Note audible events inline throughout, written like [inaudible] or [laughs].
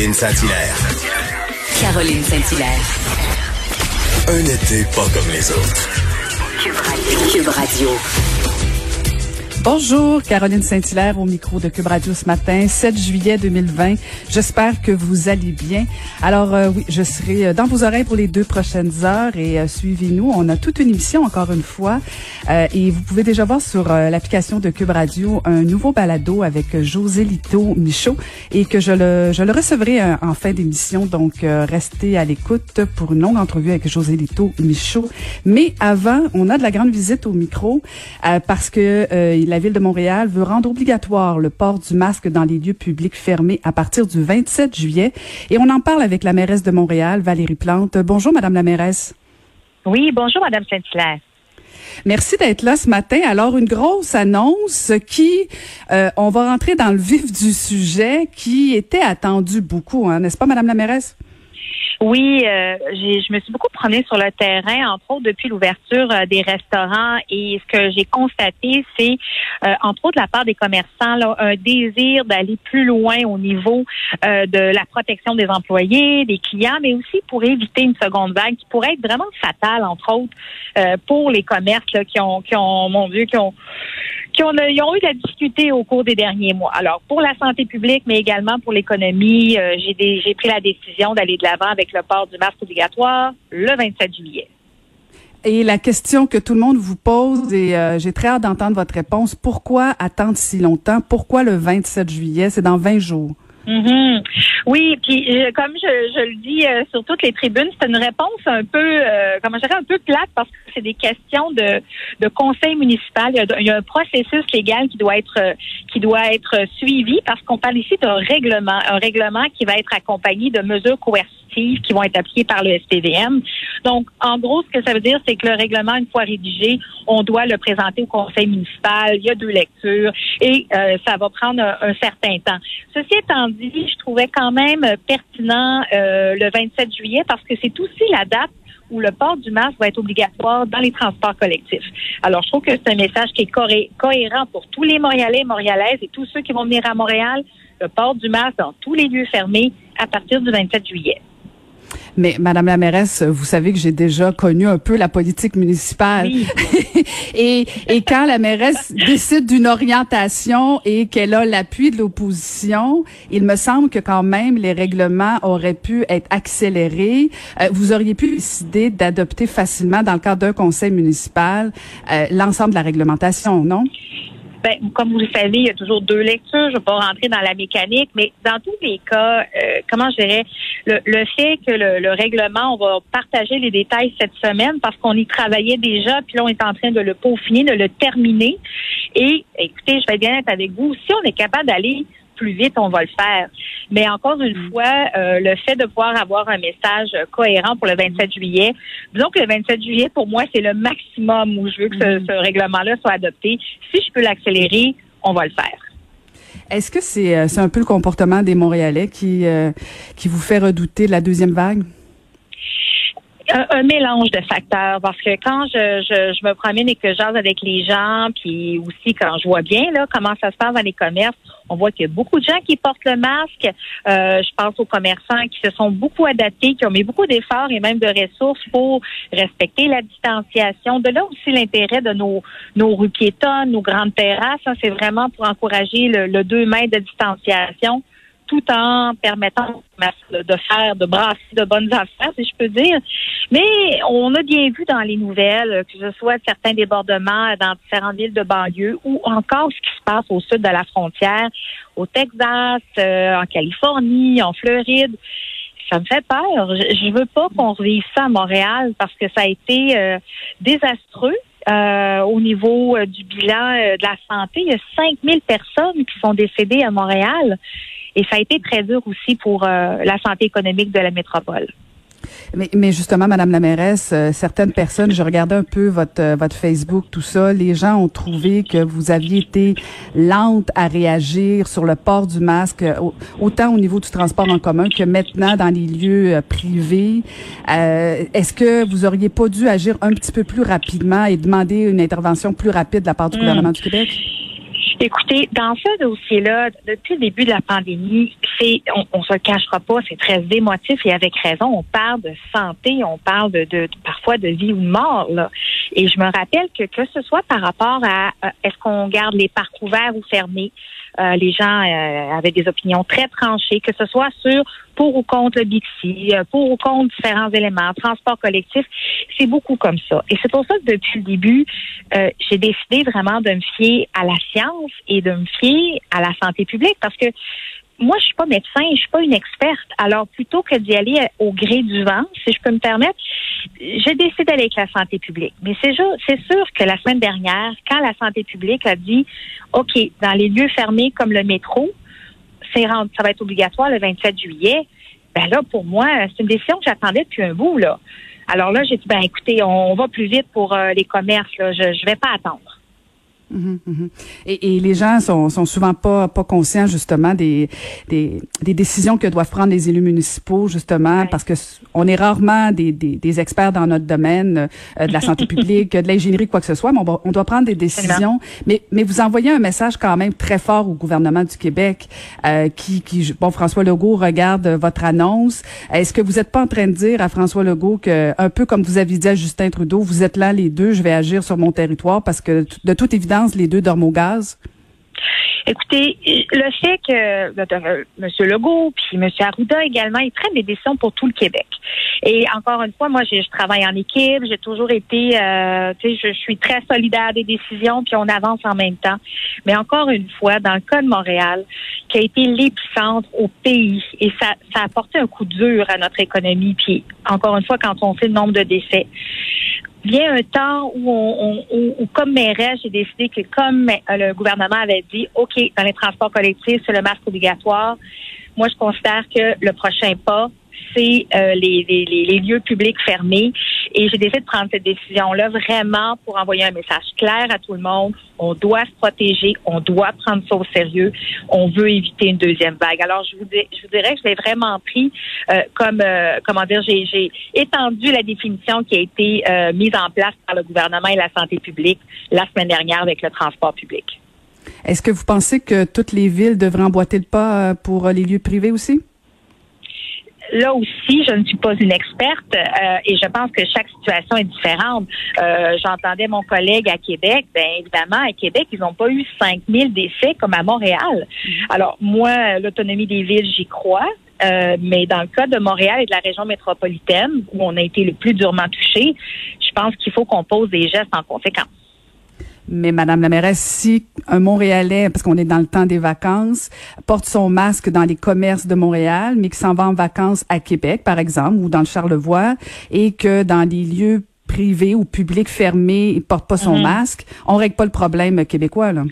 Caroline Saint-Hilaire. Caroline Saint-Hilaire. Un été pas comme les autres. Cube Radio. Cube Radio. Bonjour, Caroline Saint-Hilaire au micro de Cube Radio ce matin, 7 juillet 2020. J'espère que vous allez bien. Alors euh, oui, je serai euh, dans vos oreilles pour les deux prochaines heures et euh, suivez-nous. On a toute une émission encore une fois et vous pouvez déjà voir sur l'application de Cube Radio un nouveau balado avec José Lito Michaud et que je le, je le recevrai en fin d'émission. Donc restez à l'écoute pour une longue entrevue avec José Lito Michaud. Mais avant, on a de la grande visite au micro parce que la Ville de Montréal veut rendre obligatoire le port du masque dans les lieux publics fermés à partir du 27 juillet. Et on en parle avec la mairesse de Montréal, Valérie Plante. Bonjour, Madame la mairesse. Oui, bonjour, Madame Saint-Hilaire. Merci d'être là ce matin. Alors, une grosse annonce qui, euh, on va rentrer dans le vif du sujet, qui était attendu beaucoup, hein, n'est-ce pas, Madame la mairesse? Oui, euh, je me suis beaucoup promenée sur le terrain, entre autres depuis l'ouverture euh, des restaurants. Et ce que j'ai constaté, c'est, euh, entre autres, de la part des commerçants, là, un désir d'aller plus loin au niveau de la protection des employés, des clients, mais aussi pour éviter une seconde vague qui pourrait être vraiment fatale, entre autres, pour les commerces là, qui ont, qui ont, mon Dieu, qui ont qui ont, ont eu de la difficulté au cours des derniers mois. Alors, pour la santé publique, mais également pour l'économie, euh, j'ai pris la décision d'aller de l'avant avec le port du masque obligatoire le 27 juillet. Et la question que tout le monde vous pose, et euh, j'ai très hâte d'entendre votre réponse, pourquoi attendre si longtemps? Pourquoi le 27 juillet? C'est dans 20 jours. Mhm. Oui, puis euh, comme je, je, le dis euh, sur toutes les tribunes, c'est une réponse un peu, euh, comment je dirais, un peu plate parce que c'est des questions de, de conseil municipal. Il y, a, un processus légal qui doit être qui doit être suivi parce qu'on parle ici d'un règlement, un règlement qui va être accompagné de mesures coercitives qui vont être appliquées par le SPVM. Donc, en gros, ce que ça veut dire, c'est que le règlement, une fois rédigé, on doit le présenter au conseil municipal. Il y a deux lectures et euh, ça va prendre un, certain temps. Ceci étant je trouvais quand même pertinent euh, le 27 juillet parce que c'est aussi la date où le port du masque va être obligatoire dans les transports collectifs. Alors, je trouve que c'est un message qui est cohérent pour tous les Montréalais et Montréalaises et tous ceux qui vont venir à Montréal. Le port du masque dans tous les lieux fermés à partir du 27 juillet. Mais Madame la mairesse, vous savez que j'ai déjà connu un peu la politique municipale. [laughs] et, et quand la mairesse décide d'une orientation et qu'elle a l'appui de l'opposition, il me semble que quand même les règlements auraient pu être accélérés. Euh, vous auriez pu décider d'adopter facilement dans le cadre d'un conseil municipal euh, l'ensemble de la réglementation, non? Ben, comme vous le savez, il y a toujours deux lectures. Je ne vais pas rentrer dans la mécanique, mais dans tous les cas, euh, comment je dirais, le, le fait que le, le, règlement, on va partager les détails cette semaine parce qu'on y travaillait déjà, puis là, on est en train de le peaufiner, de le terminer. Et écoutez, je vais bien être avec vous. Si on est capable d'aller plus vite, on va le faire. Mais encore une mm. fois, euh, le fait de pouvoir avoir un message cohérent pour le 27 juillet, disons que le 27 juillet, pour moi, c'est le maximum où je veux que ce, mm. règlement-là soit adopté. Si je peux l'accélérer, on va le faire. Est-ce que c'est euh, un peu le comportement des Montréalais qui, euh, qui vous fait redouter la deuxième vague? Un, mélange de facteurs parce que quand je, je, je me promène et que j'ose avec les gens, puis aussi quand je vois bien là comment ça se passe dans les commerces, on voit qu'il y a beaucoup de gens qui portent le masque. Euh, je pense aux commerçants qui se sont beaucoup adaptés, qui ont mis beaucoup d'efforts et même de ressources pour respecter la distanciation. De là aussi l'intérêt de nos nos rues piétonnes, nos grandes terrasses. Ça, c'est vraiment pour encourager le, le 2 mètres de distanciation tout en permettant de faire, de brasser de bonnes affaires, si je peux dire. Mais on a bien vu dans les nouvelles, que ce soit certains débordements dans différentes villes de banlieue ou encore ce qui se passe au sud de la frontière, au Texas, euh, en Californie, en Floride. Ça me fait peur. Je, ne veux pas qu'on revive ça à Montréal parce que ça a été euh, désastreux. Euh, au niveau du bilan de la santé, il y a 5000 personnes qui sont décédées à Montréal. Et ça a été très dur aussi pour euh, la santé économique de la métropole. Mais, mais, justement, Madame la mairesse, euh, certaines personnes, je regardais un peu votre euh, votre Facebook, tout ça, les gens ont trouvé que vous aviez été lente à réagir sur le port du masque, autant au niveau du transport en commun que maintenant dans les lieux privés. Est-ce que vous auriez pas dû agir un petit peu plus rapidement et demander une intervention plus rapide de la part du hmm. gouvernement du Québec? Écoutez, dans ce dossier-là, depuis le début de la pandémie, c'est, on, on se le cachera pas, c'est très émotif et avec raison. On parle de santé, on parle de, de, parfois de vie ou de mort. Là. Et je me rappelle que que ce soit par rapport à euh, est-ce qu'on garde les parcs ouverts ou fermés, euh, les gens euh, avaient des opinions très tranchées, que ce soit sur pour ou contre le Bixi, euh, pour ou contre différents éléments, transport collectif, c'est beaucoup comme ça. Et c'est pour ça que depuis le début, j'ai décidé vraiment de me fier à la science et de me fier à la santé publique parce que moi, je suis pas médecin, je suis pas une experte. Alors, plutôt que d'y aller au gré du vent, si je peux me permettre, j'ai décidé d'aller avec la santé publique. Mais c'est sûr que la semaine dernière, quand la santé publique a dit, OK, dans les lieux fermés comme le métro, ça va être obligatoire le 27 juillet. Ben là, pour moi, c'est une décision que j'attendais depuis un bout, là. Alors là, j'ai dit, ben écoutez, on va plus vite pour euh, les commerces, là. Je, je vais pas attendre. Mhm, mhm. Et, et, les gens sont, sont souvent pas pas conscients justement des, des, des décisions que doivent prendre les élus municipaux justement parce que on est rarement des, des, des experts dans notre domaine euh, de la santé [laughs] publique, de l'ingénierie quoi que ce soit, mais on, on doit prendre des décisions. Mais mais vous envoyez un message quand même très fort au gouvernement du Québec euh, qui qui bon François Legault regarde votre annonce. Est-ce que vous êtes pas en train de dire à François Legault que un peu comme vous aviez dit à Justin Trudeau, vous êtes là les deux, je vais agir sur mon territoire parce que de toute évidence les deux dorment au gaz? Écoutez, le fait que euh, M. Legault puis M. Arruda également, ils prennent des décisions pour tout le Québec. Et encore une fois, moi, je, travaille en équipe, j'ai toujours été, euh, tu sais, je, suis très solidaire des décisions, puis on avance en même temps. Mais encore une fois, dans le cas de Montréal, qui a été l'épicentre au pays, et ça, ça a apporté un coup dur à notre économie. Puis encore une fois, quand on fait le nombre de décès, vient un temps où, on, on, comme mairesse, j'ai décidé que comme euh, le gouvernement avait dit, OK, dans les transports collectifs, c'est le masque obligatoire, moi, je considère que le prochain pas, c'est euh, les, les, les, lieux publics fermés. Et j'ai décidé de prendre cette décision-là vraiment pour envoyer un message clair à tout le monde. On doit se protéger, on doit prendre ça au sérieux. On veut éviter une deuxième vague. Alors, je vous, dis, je vous dirais que je l'ai vraiment pris euh, comme, euh, comment dire, j'ai étendu la définition qui a été mise en place par le gouvernement et la santé publique la semaine dernière avec le transport public. Est-ce que vous pensez que toutes les villes devraient emboîter le pas pour les lieux privés aussi? Là aussi, je ne suis pas une experte euh, et je pense que chaque situation est différente. Euh, J'entendais mon collègue à Québec. Bien évidemment, à Québec, ils n'ont pas eu 5000 décès comme à Montréal. Alors, moi, l'autonomie des villes, j'y crois. Euh, mais dans le cas de Montréal et de la région métropolitaine, où on a été le plus durement touché, je pense qu'il faut qu'on pose des gestes en conséquence. Mais Madame la mairesse, si un Montréalais, parce qu'on est dans le temps des vacances, porte son masque dans les commerces de Montréal, mais qui s'en va en vacances à Québec, par exemple, ou dans le Charlevoix, et que dans les lieux privés ou publics fermés, il porte pas son mm-hmm. masque, on règle pas le problème québécois, là.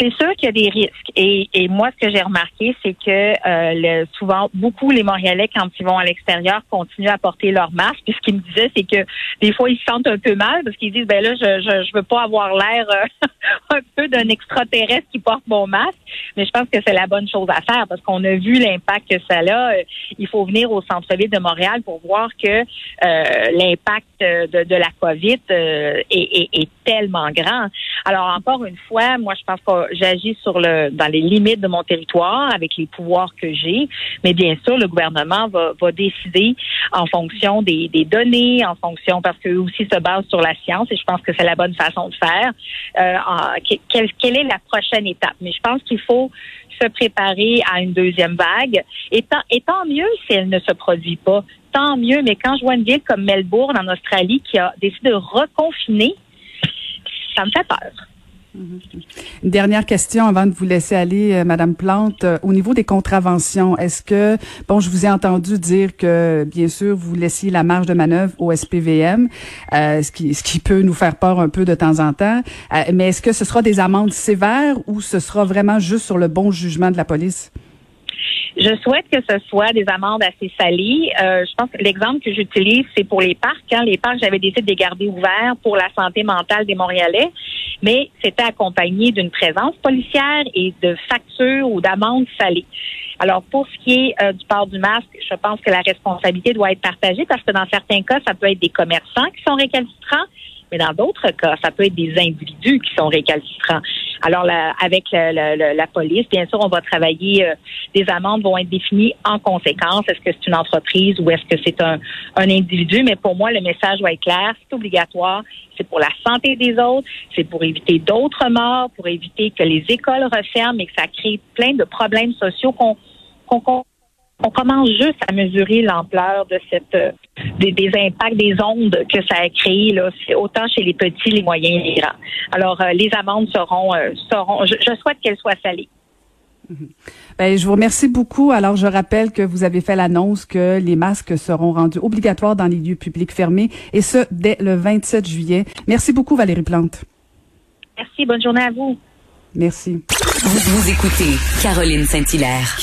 C'est sûr qu'il y a des risques. Et, et moi, ce que j'ai remarqué, c'est que euh, le, souvent, beaucoup les Montréalais, quand ils vont à l'extérieur, continuent à porter leur masque. Puis ce qu'ils me disaient, c'est que des fois, ils se sentent un peu mal parce qu'ils disent, ben là, je je, je veux pas avoir l'air euh, [laughs] un peu d'un extraterrestre qui porte mon masque. Mais je pense que c'est la bonne chose à faire parce qu'on a vu l'impact que ça a. Il faut venir au centre-ville de Montréal pour voir que euh, l'impact de, de, la COVID est, est, est tellement grand. Alors encore une fois, moi, je pense que j'agis sur le dans les limites de mon territoire avec les pouvoirs que j'ai, mais bien sûr, le gouvernement va, décider en fonction des, données, en fonction parce qu'eux aussi se basent sur la science et je pense que c'est la bonne façon de faire. Euh, quelle, quelle est la prochaine étape? Mais je pense qu'il faut se préparer à une deuxième vague. Et tant, et tant mieux si elle ne se produit pas. Tant mieux. Mais quand je vois une ville comme Melbourne en Australie qui a décidé de reconfiner, ça me fait peur. Une dernière question avant de vous laisser aller, euh, Madame Plante. Euh, au niveau des contraventions, est-ce que, bon, je vous ai entendu dire que, bien sûr, vous laissiez la marge de manœuvre au SPVM, euh, ce, qui, ce qui peut nous faire peur un peu de temps en temps. mais est-ce que ce sera des amendes sévères ou ce sera vraiment juste sur le bon jugement de la police? Je souhaite que ce soit des amendes assez salées. Euh, je pense que l'exemple que j'utilise, c'est pour les parcs. Hein. Les parcs, j'avais décidé de les garder ouverts pour la santé mentale des Montréalais, mais c'était accompagné d'une présence policière et de factures ou d'amendes salées. Alors, pour ce qui est euh, du port du masque, je pense que la responsabilité doit être partagée parce que dans certains cas, ça peut être des commerçants qui sont récalcitrants, mais dans d'autres cas, ça peut être des individus qui sont récalcitrants. Alors, la, avec la, la, la, police, bien sûr, on va travailler. Euh, des amendes vont être définies en conséquence. Est-ce que c'est une entreprise ou est-ce que c'est un, un individu? Mais pour moi, le message doit être clair. C'est obligatoire. C'est pour la santé des autres. C'est pour éviter d'autres morts, pour éviter que les écoles referment et que ça crée plein de problèmes sociaux qu'on qu'on on commence juste à mesurer l'ampleur de cette euh, des, impacts des ondes que ça a créé là, autant chez les petits, les moyens et les grands. Alors euh, les amendes seront euh, seront je, souhaite qu'elles soient salées. Mhm. Ben, je vous remercie beaucoup. Alors, je rappelle que vous avez fait l'annonce que les masques seront rendus obligatoires dans les lieux publics fermés, et ce, dès le 27 juillet. Merci beaucoup, Valérie Plante. Merci. Bonne journée à vous. Merci. Vous, vous écoutez Caroline Saint-Hilaire.